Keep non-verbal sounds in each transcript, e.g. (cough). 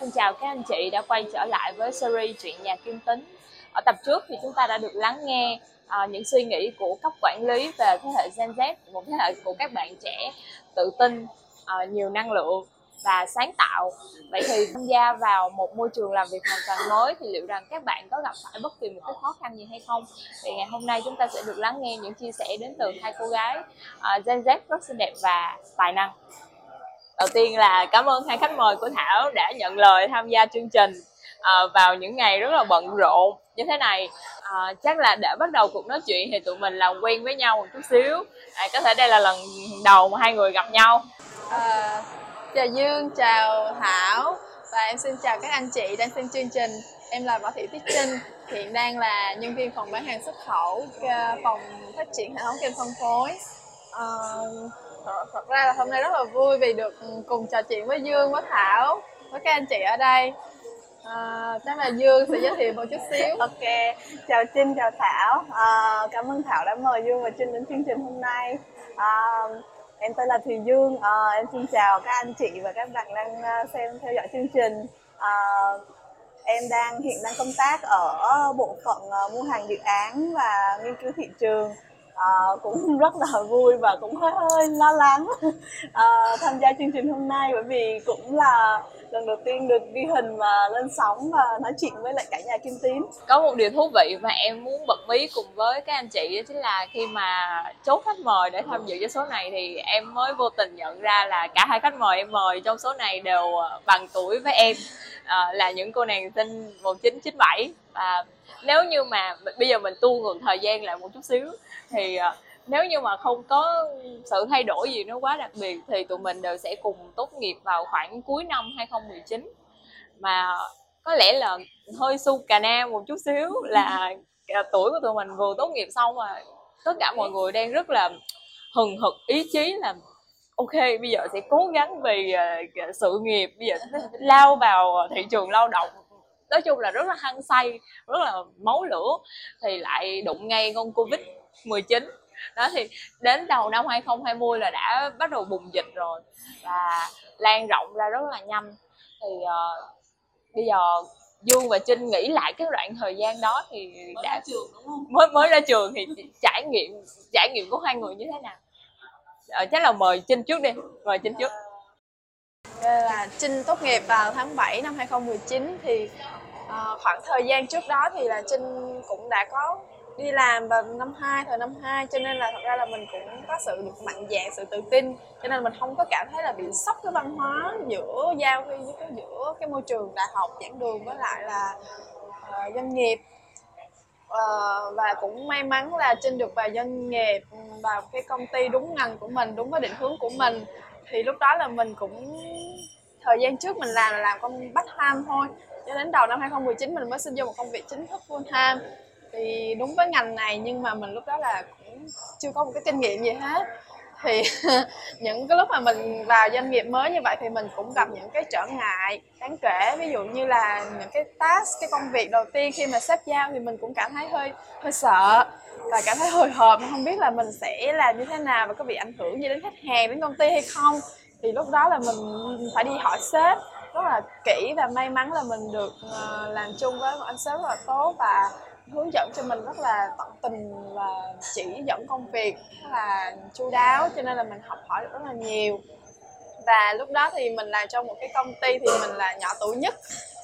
xin chào các anh chị đã quay trở lại với series chuyện nhà Kim Tính. Ở tập trước thì chúng ta đã được lắng nghe uh, những suy nghĩ của cấp quản lý về thế hệ Gen Z, một thế hệ của các bạn trẻ tự tin, uh, nhiều năng lượng và sáng tạo. Vậy thì tham gia vào một môi trường làm việc hoàn toàn mới thì liệu rằng các bạn có gặp phải bất kỳ một cái khó khăn gì hay không? Thì ngày hôm nay chúng ta sẽ được lắng nghe những chia sẻ đến từ hai cô gái uh, Gen Z rất xinh đẹp và tài năng đầu tiên là cảm ơn hai khách mời của thảo đã nhận lời tham gia chương trình à, vào những ngày rất là bận rộn. Như thế này à, chắc là để bắt đầu cuộc nói chuyện thì tụi mình làm quen với nhau một chút xíu. À, có thể đây là lần đầu mà hai người gặp nhau. À, chào dương chào thảo và em xin chào các anh chị đang xem chương trình. Em là võ thị tuyết trinh hiện đang là nhân viên phòng bán hàng xuất khẩu phòng phát triển hệ thống kênh phân phối. À, Ờ, thật ra là hôm nay rất là vui vì được ừ, cùng trò chuyện với Dương, với Thảo, với các anh chị ở đây. À, chắc là Dương sẽ giới thiệu một chút xíu. (laughs) Ok, chào Trinh, chào Thảo. À, cảm ơn Thảo đã mời Dương và Trinh đến chương trình hôm nay. À, em tên là Thùy Dương. À, em xin chào các anh chị và các bạn đang xem theo dõi chương trình. À, em đang hiện đang công tác ở bộ phận mua hàng dự án và nghiên cứu thị trường uh, cũng (laughs) rất là vui và cũng hơi hơi lo lắng uh, (laughs) tham gia chương trình hôm nay bởi vì cũng là lần đầu tiên được ghi hình và lên sóng và nói chuyện với lại cả nhà Kim Tín. Có một điều thú vị mà em muốn bật mí cùng với các anh chị đó chính là khi mà chốt khách mời để tham dự cho số này thì em mới vô tình nhận ra là cả hai khách mời em mời trong số này đều ờ, bằng tuổi với em à, là những cô nàng sinh 1997 và nếu như mà bây giờ mình tu ngược thời gian lại một chút xíu thì à, nếu như mà không có sự thay đổi gì nó quá đặc biệt thì tụi mình đều sẽ cùng tốt nghiệp vào khoảng cuối năm 2019 mà có lẽ là hơi su cà na một chút xíu là (laughs) à, tuổi của tụi mình vừa tốt nghiệp xong mà tất cả mọi người đang rất là hừng hực ý chí là ok bây giờ sẽ cố gắng vì uh, sự nghiệp. Bây giờ lao vào thị trường lao động. Nói chung là rất là hăng say rất là máu lửa. Thì lại đụng ngay con covid 19 đó thì đến đầu năm 2020 là đã bắt đầu bùng dịch rồi. Và lan rộng ra rất là nhanh. Thì uh, bây giờ Dương và Trinh nghĩ lại cái đoạn thời gian đó thì mới đã ra trường đúng không? mới mới ra trường thì trải nghiệm trải nghiệm của hai người như thế nào? À, chắc là mời Trinh trước đi, mời Trinh trước. Đây là Trinh tốt nghiệp vào tháng 7 năm 2019 thì à, khoảng thời gian trước đó thì là Trinh cũng đã có đi làm vào năm 2 thời năm 2 cho nên là thật ra là mình cũng có sự được mạnh dạn sự tự tin. Cho nên mình không có cảm thấy là bị sốc cái văn hóa giữa giao với giữa cái môi trường đại học giảng đường với lại là uh, doanh nghiệp uh, và cũng may mắn là trinh được vào doanh nghiệp vào cái công ty đúng ngành của mình đúng với định hướng của mình. Thì lúc đó là mình cũng thời gian trước mình làm là làm công bắt time thôi. Cho đến đầu năm 2019 mình mới xin vô một công việc chính thức full time. Thì đúng với ngành này nhưng mà mình lúc đó là cũng chưa có một cái kinh nghiệm gì hết thì (laughs) những cái lúc mà mình vào doanh nghiệp mới như vậy thì mình cũng gặp những cái trở ngại đáng kể. Ví dụ như là những cái task, cái công việc đầu tiên khi mà sếp giao thì mình cũng cảm thấy hơi hơi sợ và cảm thấy hồi hộp không biết là mình sẽ làm như thế nào và có bị ảnh hưởng gì đến khách hàng, đến công ty hay không. Thì lúc đó là mình phải đi hỏi sếp rất là kỹ và may mắn là mình được ờ, làm chung với một anh sếp rất là tốt và hướng dẫn cho mình rất là tận tình và chỉ dẫn công việc, rất là chu đáo, cho nên là mình học hỏi được rất là nhiều. Và lúc đó thì mình làm trong một cái công ty thì mình là nhỏ tuổi nhất,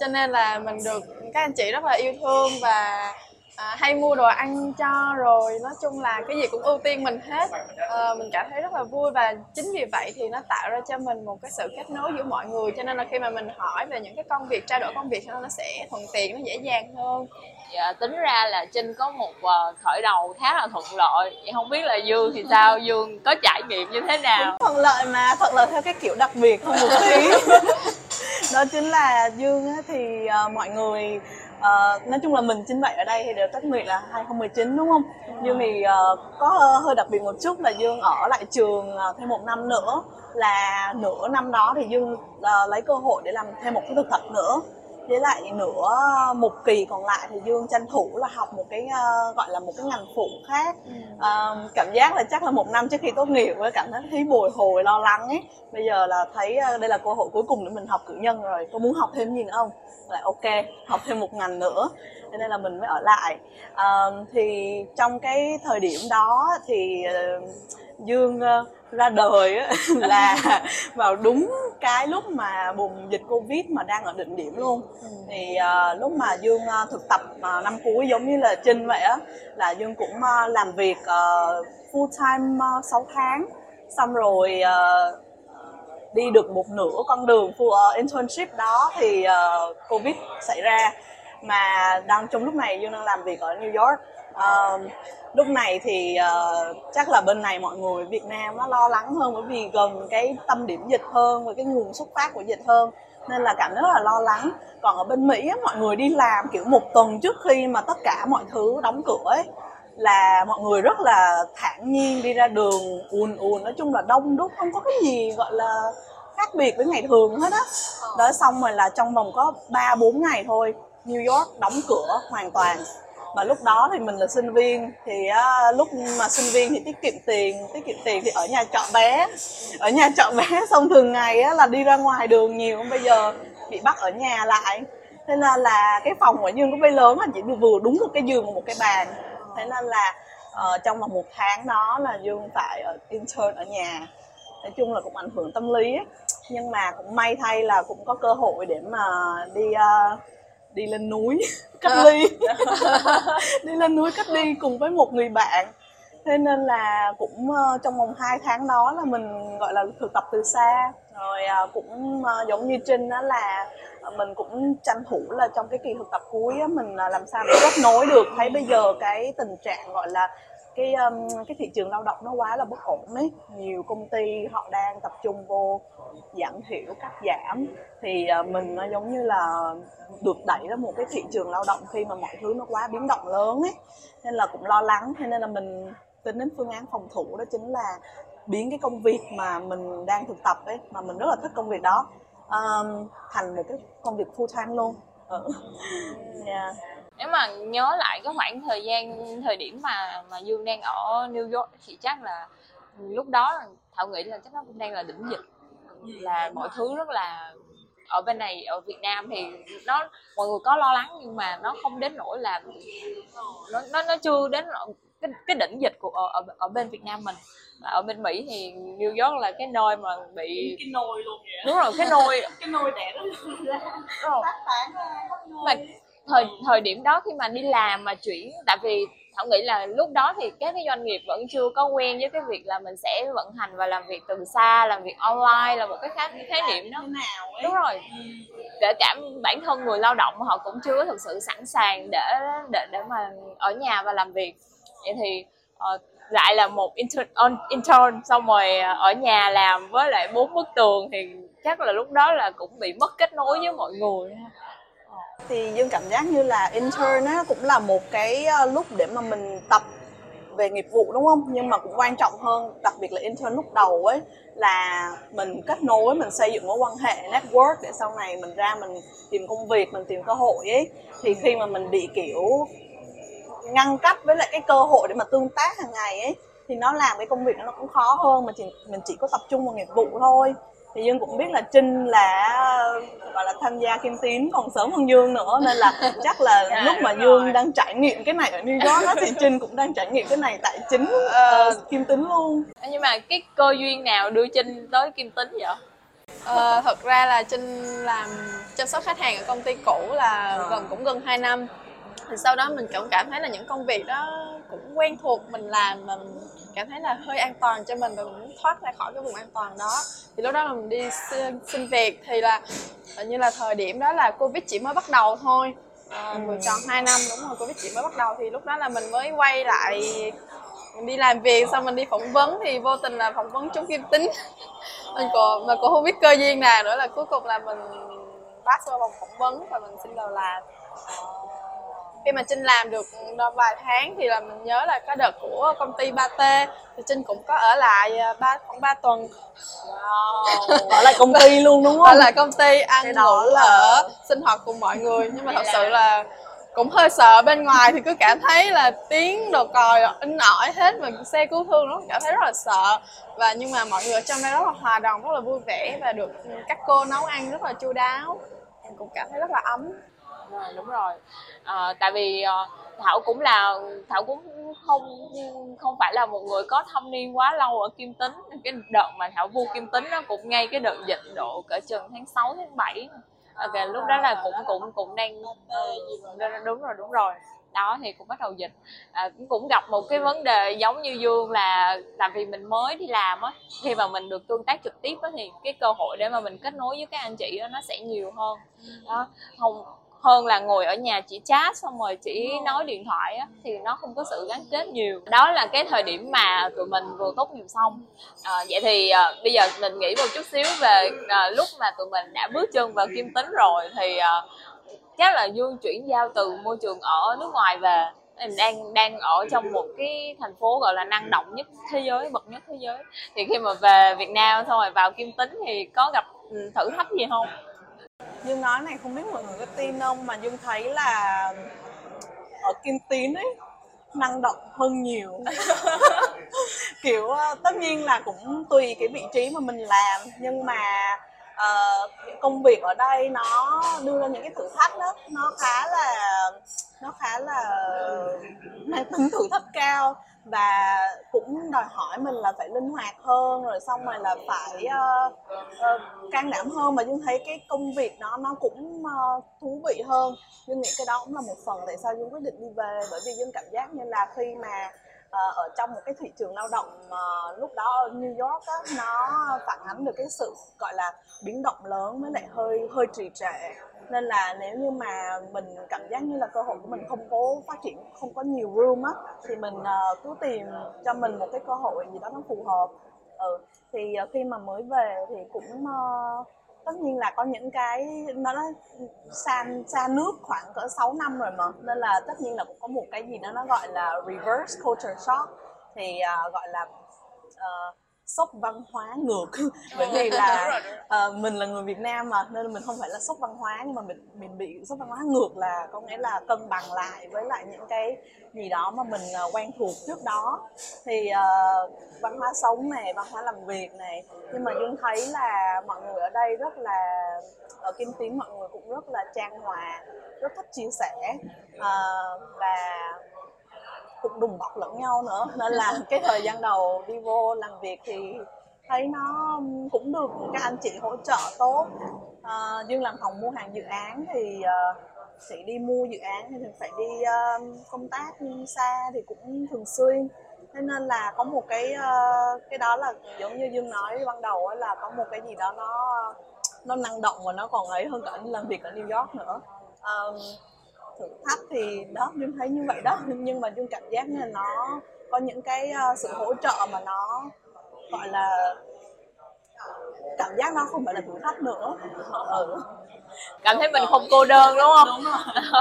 cho nên là mình được, các anh chị rất là yêu thương và à, hay mua đồ ăn cho rồi nói chung là cái gì cũng ưu tiên mình hết. À, mình cảm thấy rất là vui và chính vì vậy thì nó tạo ra cho mình một cái sự kết nối giữa mọi người. Cho nên là khi mà mình hỏi về những cái công việc trao đổi công việc nó sẽ thuận tiện nó dễ dàng hơn. Dạ, tính ra là trinh có một uh, khởi đầu khá là thuận lợi. Vậy không biết là dương thì sao? (laughs) Dương có trải nghiệm như thế nào? Cũng thuận lợi mà thuận lợi theo cái kiểu đặc biệt hơn một tí. (laughs) Đó chính là dương thì uh, mọi người uh, nói chung là mình chính vậy ở đây thì đều tốt nghiệp là 2019 đúng không? Dương thì uh, có hơi đặc biệt một chút là dương ở lại trường uh, thêm một năm nữa. Là nửa năm đó thì dương uh, lấy cơ hội để làm thêm một cái thực tập nữa với lại nửa một kỳ còn lại thì dương tranh thủ là học một cái uh, gọi là một cái ngành phụ khác. Uh, cảm giác là chắc là một năm trước khi tốt nghiệp với cảm thấy thấy bồi hồi lo lắng ấy. Bây giờ là thấy uh, đây là cơ hội cuối cùng để mình học cử nhân rồi. Có muốn học thêm gì nữa không? Lại ok học thêm một ngành nữa. Cho nên là mình mới ở lại. Uh, thì trong cái thời điểm đó thì uh, dương uh, ra đời (laughs) là vào đúng cái lúc mà bùng dịch covid mà đang ở đỉnh điểm luôn. Ừ. thì uh, lúc mà dương uh, thực tập uh, năm cuối giống như là trinh vậy á là dương cũng uh, làm việc uh, full time uh, 6 tháng. Xong rồi uh, đi được một nửa con đường full uh, internship đó thì uh, covid xảy ra. Mà đang trong lúc này dương đang làm việc ở new york uh, lúc này thì uh, chắc là bên này mọi người Việt Nam nó lo lắng hơn bởi vì gần cái tâm điểm dịch hơn và cái nguồn xuất phát của dịch hơn nên là cảm thấy rất là lo lắng. Còn ở bên Mỹ mọi người đi làm kiểu một tuần trước khi mà tất cả mọi thứ đóng cửa ấy là mọi người rất là thản nhiên đi ra đường ùn ùn nói chung là đông đúc không có cái gì gọi là khác biệt với ngày thường hết á. Đó xong rồi là trong vòng có ba bốn ngày thôi New York đóng cửa hoàn toàn mà lúc đó thì mình là sinh viên thì uh, lúc mà sinh viên thì tiết kiệm tiền tiết kiệm tiền thì ở nhà trọ bé. Ở nhà trọ bé (laughs) xong thường ngày á, là đi ra ngoài đường nhiều bây giờ bị bắt ở nhà lại. Thế nên là cái phòng của dương có bé lớn là chỉ vừa đúng một cái giường và một cái bàn. Thế nên là uh, trong vòng một tháng đó là dương phải ở intern ở nhà. Nói chung là cũng ảnh hưởng tâm lý ấy. nhưng mà cũng may thay là cũng có cơ hội để mà đi uh, đi lên núi (laughs) cách ờ. ly. (laughs) Đi lên núi cách ly cùng với một người bạn. Thế nên là cũng uh, trong vòng 2 tháng đó là mình gọi là thực tập từ xa. Rồi uh, cũng giống như trinh đó là mình cũng tranh thủ là trong cái kỳ thực tập cuối á, mình làm sao để kết nối được. Thấy bây giờ cái tình trạng gọi là cái um, cái thị trường lao động nó quá là bất ổn ấy. Nhiều công ty họ đang tập trung vô giảm thiểu cắt giảm. Thì uh, mình nó giống như là được đẩy ra một cái thị trường lao động khi mà mọi thứ nó quá biến động lớn ấy. Nên là cũng lo lắng thế nên là mình tính đến phương án phòng thủ đó chính là biến cái công việc mà mình đang thực tập ấy mà mình rất là thích công việc đó um, thành một cái công việc full time luôn. Ừ. (laughs) yeah nếu mà nhớ lại cái khoảng thời gian thời điểm mà mà dương đang ở new york thì chắc là lúc đó thảo nghĩ là chắc nó cũng đang là đỉnh dịch. Là mọi thứ rất là ở bên này ở Việt Nam thì nó mọi người có lo lắng nhưng mà nó không đến nỗi là nó nó, nó chưa đến cái, cái đỉnh dịch của ở, ở, ở bên Việt Nam mình. Ở bên Mỹ thì New York là cái nơi mà bị cái nồi luôn vậy đúng rồi cái nồi (laughs) cái nồi đẻ nó rồi. Mà thời thời điểm đó khi mà đi làm mà chuyển tại vì thảo nghĩ là lúc đó thì các cái doanh nghiệp vẫn chưa có quen với cái việc là mình sẽ vận hành và làm việc từ xa làm việc online là một cái khái, khái niệm đó. Đúng rồi. Kể cả bản thân người lao động họ cũng chưa thực sự sẵn sàng để để để mà ở nhà và làm việc. Vậy thì uh, lại là một intern, intern xong rồi ờ, ở nhà làm với lại bốn bức tường thì chắc là lúc đó là cũng bị mất kết nối với mọi người thì dương cảm giác như là intern nó cũng là một cái ờ, lúc để mà mình tập về nghiệp vụ, đúng không? Nhưng mà cũng quan trọng hơn, đặc biệt là intern lúc đầu ấy, là mình kết nối, mình xây dựng mối quan hệ, network để sau này mình ra mình tìm công việc, mình tìm cơ hội ấy. Thì khi mà mình bị, kiểu, ngăn cách với lại cái cơ hội để mà tương tác hàng ngày ấy, thì nó làm cái công việc nó cũng khó hơn mà chỉ, mình chỉ có tập trung vào nghiệp vụ thôi thì dương cũng biết là trinh là gọi là tham gia kim tín còn sớm hơn dương nữa nên là chắc là dạ, lúc mà dương rồi. đang trải nghiệm cái này ở new york đó, thì trinh cũng đang trải nghiệm cái này tại chính uh, kim tín luôn. Nhưng mà cái cơ duyên nào đưa trinh tới kim tín vậy? Ờ, thật ra là Trinh làm chăm sóc khách hàng ở công ty cũ là gần cũng gần 2 năm. Thì sau đó mình cũng cảm thấy là những công việc đó cũng quen thuộc mình làm mà mình cảm thấy là hơi an toàn cho mình và mình muốn thoát ra khỏi cái vùng an toàn đó. Thì lúc đó là mình đi xin, xin việc thì là như là thời điểm đó là covid chỉ mới bắt đầu thôi. À, vừa tròn 2 năm đúng rồi covid chỉ mới bắt đầu thì lúc đó là mình mới quay lại mình đi làm việc xong mình đi phỏng vấn thì vô tình là phỏng vấn trúng kim tính. (laughs) Mình còn mà cũng không biết cơ duyên nào nữa là cuối cùng là mình pass vào vòng phỏng vấn và mình xin đầu làm khi mà Trinh làm được vài tháng thì là mình nhớ là cái đợt của công ty 3T thì Trinh cũng có ở lại à, ba khoảng 3 tuần. Wow. (laughs) ở lại công ty luôn đúng không? Ở lại công ty ăn ngủ ở sinh hoạt cùng mọi người. Nhưng mà thật sự là cũng hơi sợ bên ngoài thì cứ cảm thấy là tiếng đồ còi in ỏi hết và xe cứu thương nó cảm thấy rất là sợ. Và nhưng mà mọi người ở trong đây rất là hòa đồng rất là vui vẻ và được các cô nấu ăn rất là chu đáo. Em cũng cảm thấy rất là ấm rồi đúng rồi. À, tại vì ờ, thảo cũng là thảo cũng không không phải là một người có thâm niên quá lâu ở kim tính. Cái đợt mà thảo vô kim tính nó cũng ngay cái đợt dịch độ cỡ chừng tháng 6, tháng 7 ok ờ, lúc đó là cũng cũng cũng đang đúng rồi đúng rồi. Đó thì cũng bắt đầu dịch. À, cũng gặp một cái vấn đề giống như dương là làm vì mình mới đi làm á khi mà mình được tương tác trực tiếp á thì cái cơ hội để mà mình kết nối với các anh chị đó nó sẽ nhiều hơn. Đó không hơn là ngồi ở nhà chỉ chat xong rồi chỉ nói điện thoại á, thì nó không có sự gắn kết nhiều. Đó là cái thời điểm mà tụi mình vừa tốt nghiệp xong. À, vậy thì à, bây giờ mình nghĩ một chút xíu về à, lúc mà tụi mình đã bước chân vào kim tính rồi thì à, chắc là dương chuyển giao từ môi trường ở nước ngoài về. Mình đang đang ở trong một cái thành phố gọi là năng động nhất thế giới bậc nhất thế giới. Thì khi mà về Việt Nam xong rồi vào Kim Tính thì có gặp ừ, thử thách gì không Dương nói này không biết mọi người có tin không mà Dương thấy là ở Kim Tín ấy năng động hơn nhiều. (laughs) Kiểu ờ, tất nhiên là cũng tùy cái vị trí mà mình làm nhưng mà uh, công việc ở đây nó đưa ra những cái thử thách đó nó khá là nó khá là mang tính thử thách cao và cũng đòi hỏi mình là phải linh hoạt hơn rồi xong rồi là phải uh, uh, can đảm hơn. Mà dương thấy cái công việc đó nó cũng uh, thú vị hơn. Dương nghĩ cái đó cũng là một phần tại sao dương quyết định đi về. Bởi vì dương cảm giác như là khi mà uh, ở trong một cái thị trường lao động uh, lúc đó ở New York á, nó phản ánh được cái sự gọi là biến động lớn với lại hơi hơi trì trệ nên là nếu như mà mình cảm giác như là cơ hội của mình không có phát triển không có nhiều room á thì mình uh, cứ tìm cho mình một cái cơ hội gì đó nó phù hợp ừ. thì uh, khi mà mới về thì cũng uh, tất nhiên là có những cái nó xa xa nước khoảng cỡ 6 năm rồi mà nên là tất nhiên là cũng có một cái gì đó nó gọi là reverse culture shock thì uh, gọi là uh, sốc văn hóa ngược. (laughs) Bởi vì là uh, mình là người Việt Nam mà nên mình không phải là sốc văn hóa nhưng mà mình mình bị sốc văn hóa ngược là có nghĩa là cân bằng lại với lại những cái gì đó mà mình uh, quen thuộc trước đó. Thì uh, văn hóa sống này văn hóa làm việc này nhưng mà dung thấy là mọi người ở đây rất là ở kim tiến mọi người cũng rất là trang hòa rất thích chia sẻ uh, và cũng đùm bọc lẫn nhau nữa. Nên là cái thời gian đầu đi vô làm việc thì thấy nó cũng được các anh chị hỗ trợ tốt. À, dương làm phòng mua hàng dự án thì uh, sẽ đi mua dự án thì phải đi uh, công tác xa thì cũng thường xuyên. Thế nên là có một cái uh, cái đó là giống như dương nói ban đầu là có một cái gì đó nó nó năng động và nó còn ấy hơn cả làm việc ở New York nữa. Um, thử thách thì đó dung thấy như vậy đó. Nhưng mà dung cảm giác như là nó có những cái uh, sự hỗ trợ mà nó gọi là cảm giác nó không phải là thử thách nữa. Ừ. cảm thấy mình không cô đơn đúng không? Đúng rồi.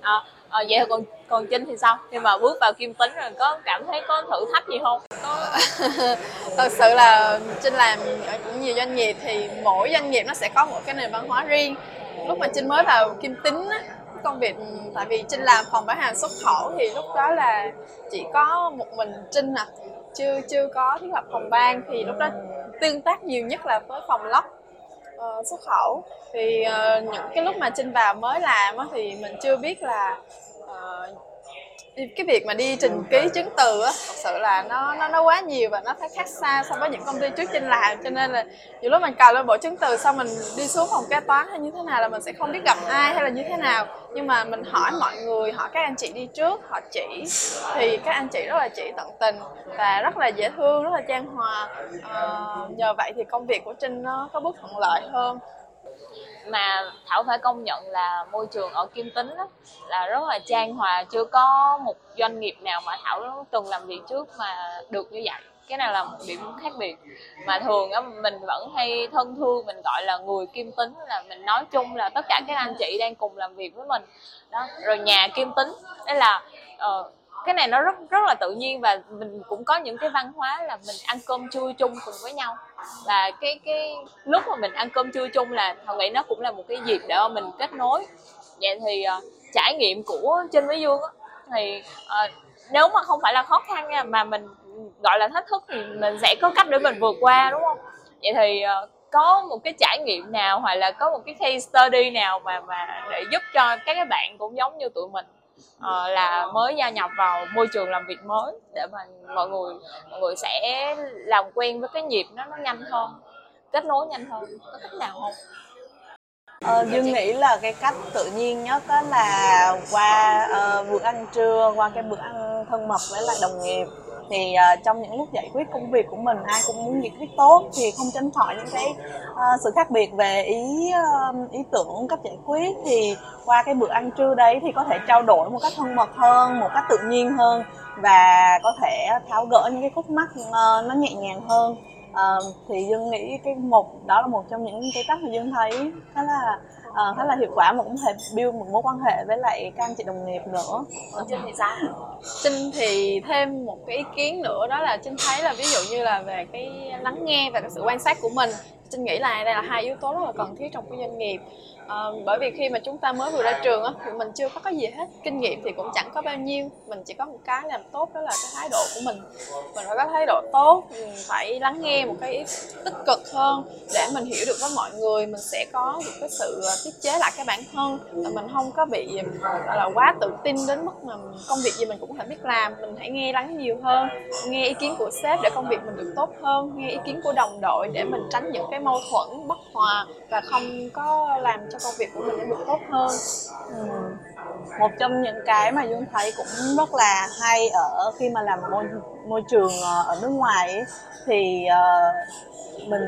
à, (laughs) à, vậy còn còn trinh thì sao? Khi mà bước vào kim tính rồi có cảm thấy có thử thách gì không? Có... (laughs) thật sự là trinh làm ở nhiều doanh nghiệp thì mỗi doanh nghiệp nó sẽ có một cái nền văn hóa riêng. Lúc mà trinh mới vào kim tính á, công việc ừ, tại vì trinh làm phòng bán hàng xuất khẩu thì lúc đó là chỉ có một mình trinh à chưa chưa có thiết lập phòng ban thì lúc đó tương tác nhiều nhất là với phòng lốc uh, ờ, xuất khẩu. Thì uh, những cái lúc mà trinh vào mới làm á, thì mình chưa biết là uh, cái việc mà đi trình ký chứng từ á thật sự là nó nó nó quá nhiều và nó thấy khác xa so với những công ty trước trên làm cho nên là nhiều lúc mình cào lên bộ chứng từ xong mình đi xuống phòng kế toán hay như thế nào là mình sẽ không biết gặp ai hay là như thế nào. Nhưng mà mình hỏi mọi người hỏi các anh chị đi trước họ chỉ. Thì các anh chị rất là chỉ tận tình và rất là dễ thương rất là trang hòa. À, nhờ vậy thì công việc của trinh nó có bước thuận lợi hơn mà thảo phải công nhận là môi trường ở kim tính đó, là rất là trang hòa chưa có một doanh nghiệp nào mà thảo từng làm việc trước mà được như vậy. Cái này là một điểm khác biệt. Mà thường á mình vẫn hay thân thương mình gọi là người kim tính là mình nói chung là tất cả các anh chị đang cùng làm việc với mình. Đó rồi nhà kim tính. Đấy là uh, cái này nó rất rất là tự nhiên và mình cũng có những cái văn hóa là mình ăn cơm trưa chung cùng với nhau. Và cái cái lúc mà mình ăn cơm trưa chung là thằng nghĩ nó cũng là một cái dịp để mình kết nối. Vậy thì uh, trải nghiệm của trên với dương á, thì uh, nếu mà không phải là khó khăn nha mà mình gọi là thách thức thì mình sẽ có cách để mình vượt qua đúng không? Vậy thì uh, có một cái trải nghiệm nào hoặc là có một cái case study nào mà mà để giúp cho các bạn cũng giống như tụi mình? Uh, là mới gia nhập vào môi trường làm việc mới để mà mọi người mọi người sẽ làm quen với cái nhịp nó nó nhanh hơn kết nối nhanh hơn. Có cách nào không? Ờ, Dương nghĩ là cái cách tự nhiên nhất đó là qua uh, bữa ăn trưa, qua cái bữa ăn thân mật với lại đồng nghiệp thì uh, trong những lúc giải quyết công việc của mình ai cũng muốn giải quyết tốt thì không tránh khỏi những cái uh, sự khác biệt về ý uh, ý tưởng cách giải quyết. Thì qua cái bữa ăn trưa đấy thì có thể trao đổi một cách thân mật hơn một cách tự nhiên hơn và có thể tháo gỡ những cái khúc mắc uh, nó nhẹ nhàng hơn uh, thì dương nghĩ cái một đó là một trong những cái cách mà dương thấy khá là uh, khá là hiệu quả mà cũng thể build một mối quan hệ với lại các anh chị đồng nghiệp nữa. Trinh thì sao? Trinh thì thêm một cái ý kiến nữa đó là trinh thấy là ví dụ như là về cái lắng nghe và cái sự quan sát của mình trinh nghĩ là đây là hai yếu tố rất là cần thiết trong cái doanh nghiệp à, bởi vì khi mà chúng ta mới vừa ra trường á thì mình chưa có cái gì hết. Kinh nghiệm thì cũng chẳng có bao nhiêu. Mình chỉ có một cái làm tốt đó là cái thái độ của mình. Mình phải có thái độ tốt mình phải lắng nghe một cái tích cực hơn để mình hiểu được với mọi người. Mình sẽ có được cái sự ờ, tiết chế lại cái bản thân. Là mình không có bị gọi là quá tự tin đến mức mà công việc gì mình cũng thể biết làm. Mình hãy nghe lắng nhiều hơn nghe ý kiến của sếp để công việc mình được tốt hơn nghe ý kiến của đồng đội để mình tránh những cái mâu thuẫn bất hòa và không có làm cho công việc của mình nó được tốt hơn ừ. một trong những cái mà dương thấy cũng rất là hay ở khi mà làm môi môi trường ờ, ở nước ngoài ấy, thì uh, mình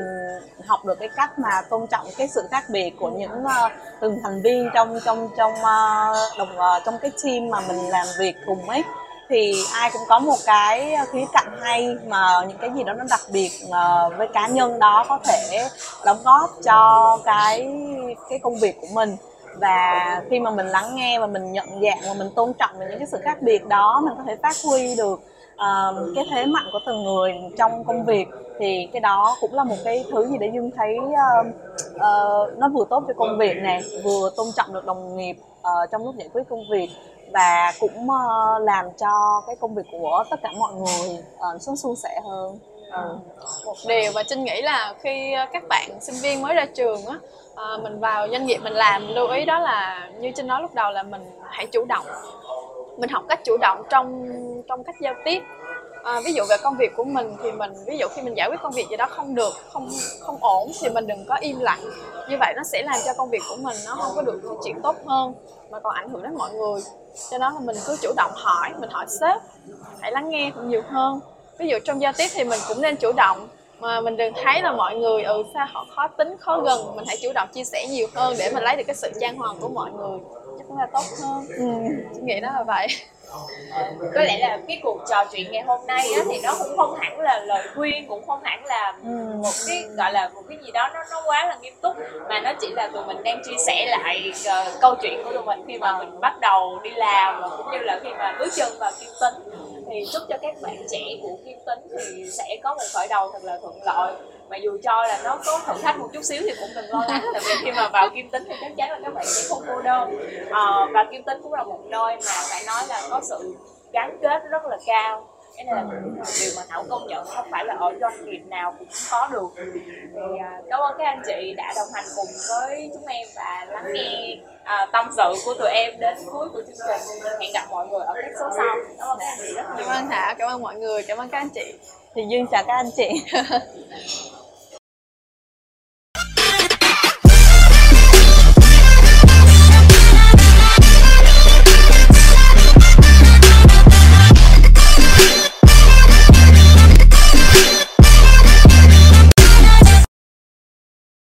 học được cái cách mà tôn trọng cái sự khác biệt của những uh, từng thành viên trong trong trong uh, đồng uh, trong cái team mà mình làm việc cùng ấy thì ai cũng có một cái khía cạnh hay mà những cái gì đó nó đặc biệt ờ, với cá nhân đó có thể đóng góp cho cái cái công việc của mình. Và khi mà mình lắng nghe và mình nhận dạng và mình tôn trọng những cái sự khác biệt đó mình có thể phát huy được uh, cái thế mạnh của từng người trong công việc thì cái đó cũng là một cái thứ gì để dương thấy uh, uh, nó vừa tốt cho công việc này vừa tôn trọng được đồng nghiệp uh, trong lúc giải quyết công việc và cũng uh, làm cho cái công việc của tất cả mọi người ờ, uh, suôn suôn sẻ hơn. Ừ. một điều mà trinh nghĩ là khi các bạn sinh viên mới ra trường á ờ, mình vào doanh nghiệp mình làm lưu ý đó là như trinh nói lúc đầu là mình hãy chủ động. Mình học cách chủ động trong trong cách giao tiếp à, ví dụ về công việc của mình thì mình ví dụ khi mình giải quyết công việc gì đó không được không không ổn thì mình đừng có im lặng. Như vậy nó sẽ làm cho công việc của mình nó không có được phát triển tốt hơn mà còn ảnh hưởng đến mọi người. Cho đó là mình cứ chủ động hỏi mình hỏi sếp hãy lắng nghe nhiều hơn. Ví dụ trong giao tiếp thì mình cũng nên chủ động mà mình đừng thấy là mọi người ừ sao họ khó tính khó gần. Mình hãy chủ động chia sẻ nhiều hơn để mình lấy được cái sự trang hòa của mọi người. Chắc là tốt hơn. Ừ. nghĩ đó là vậy. Có lẽ là cái cuộc trò chuyện ngày hôm nay á, thì nó cũng không hẳn là lời khuyên cũng không hẳn là ừ. một cái gọi là một cái gì đó nó nó quá là nghiêm túc mà nó chỉ là tụi mình đang chia sẻ lại uh, câu chuyện của tụi mình khi mà mình bắt đầu đi làm và cũng như là khi mà bước chân vào kim tính thì chúc cho các bạn trẻ của kim tính thì sẽ có một khởi đầu thật là thuận lợi. Mà dù cho là nó có thử thách một chút xíu thì cũng đừng lo lắng (laughs) tại vì khi mà vào kim tính thì chắc chắn là các bạn sẽ không cô đơn à, và kim tính cũng là một nơi mà phải nói là có sự gắn kết rất là cao cái này là điều mà thảo công nhận không phải là ở doanh nghiệp nào cũng có được. Thì à, cảm ơn các anh chị đã đồng hành cùng với chúng em và lắng nghe à, tâm sự của tụi em đến cuối của chương trình. Hẹn gặp mọi người ở các số sau. Cảm ơn các anh chị rất nhiều. Cảm ơn thảo cảm ơn mọi người cảm ơn các anh chị. Thì dương chào các anh chị (laughs)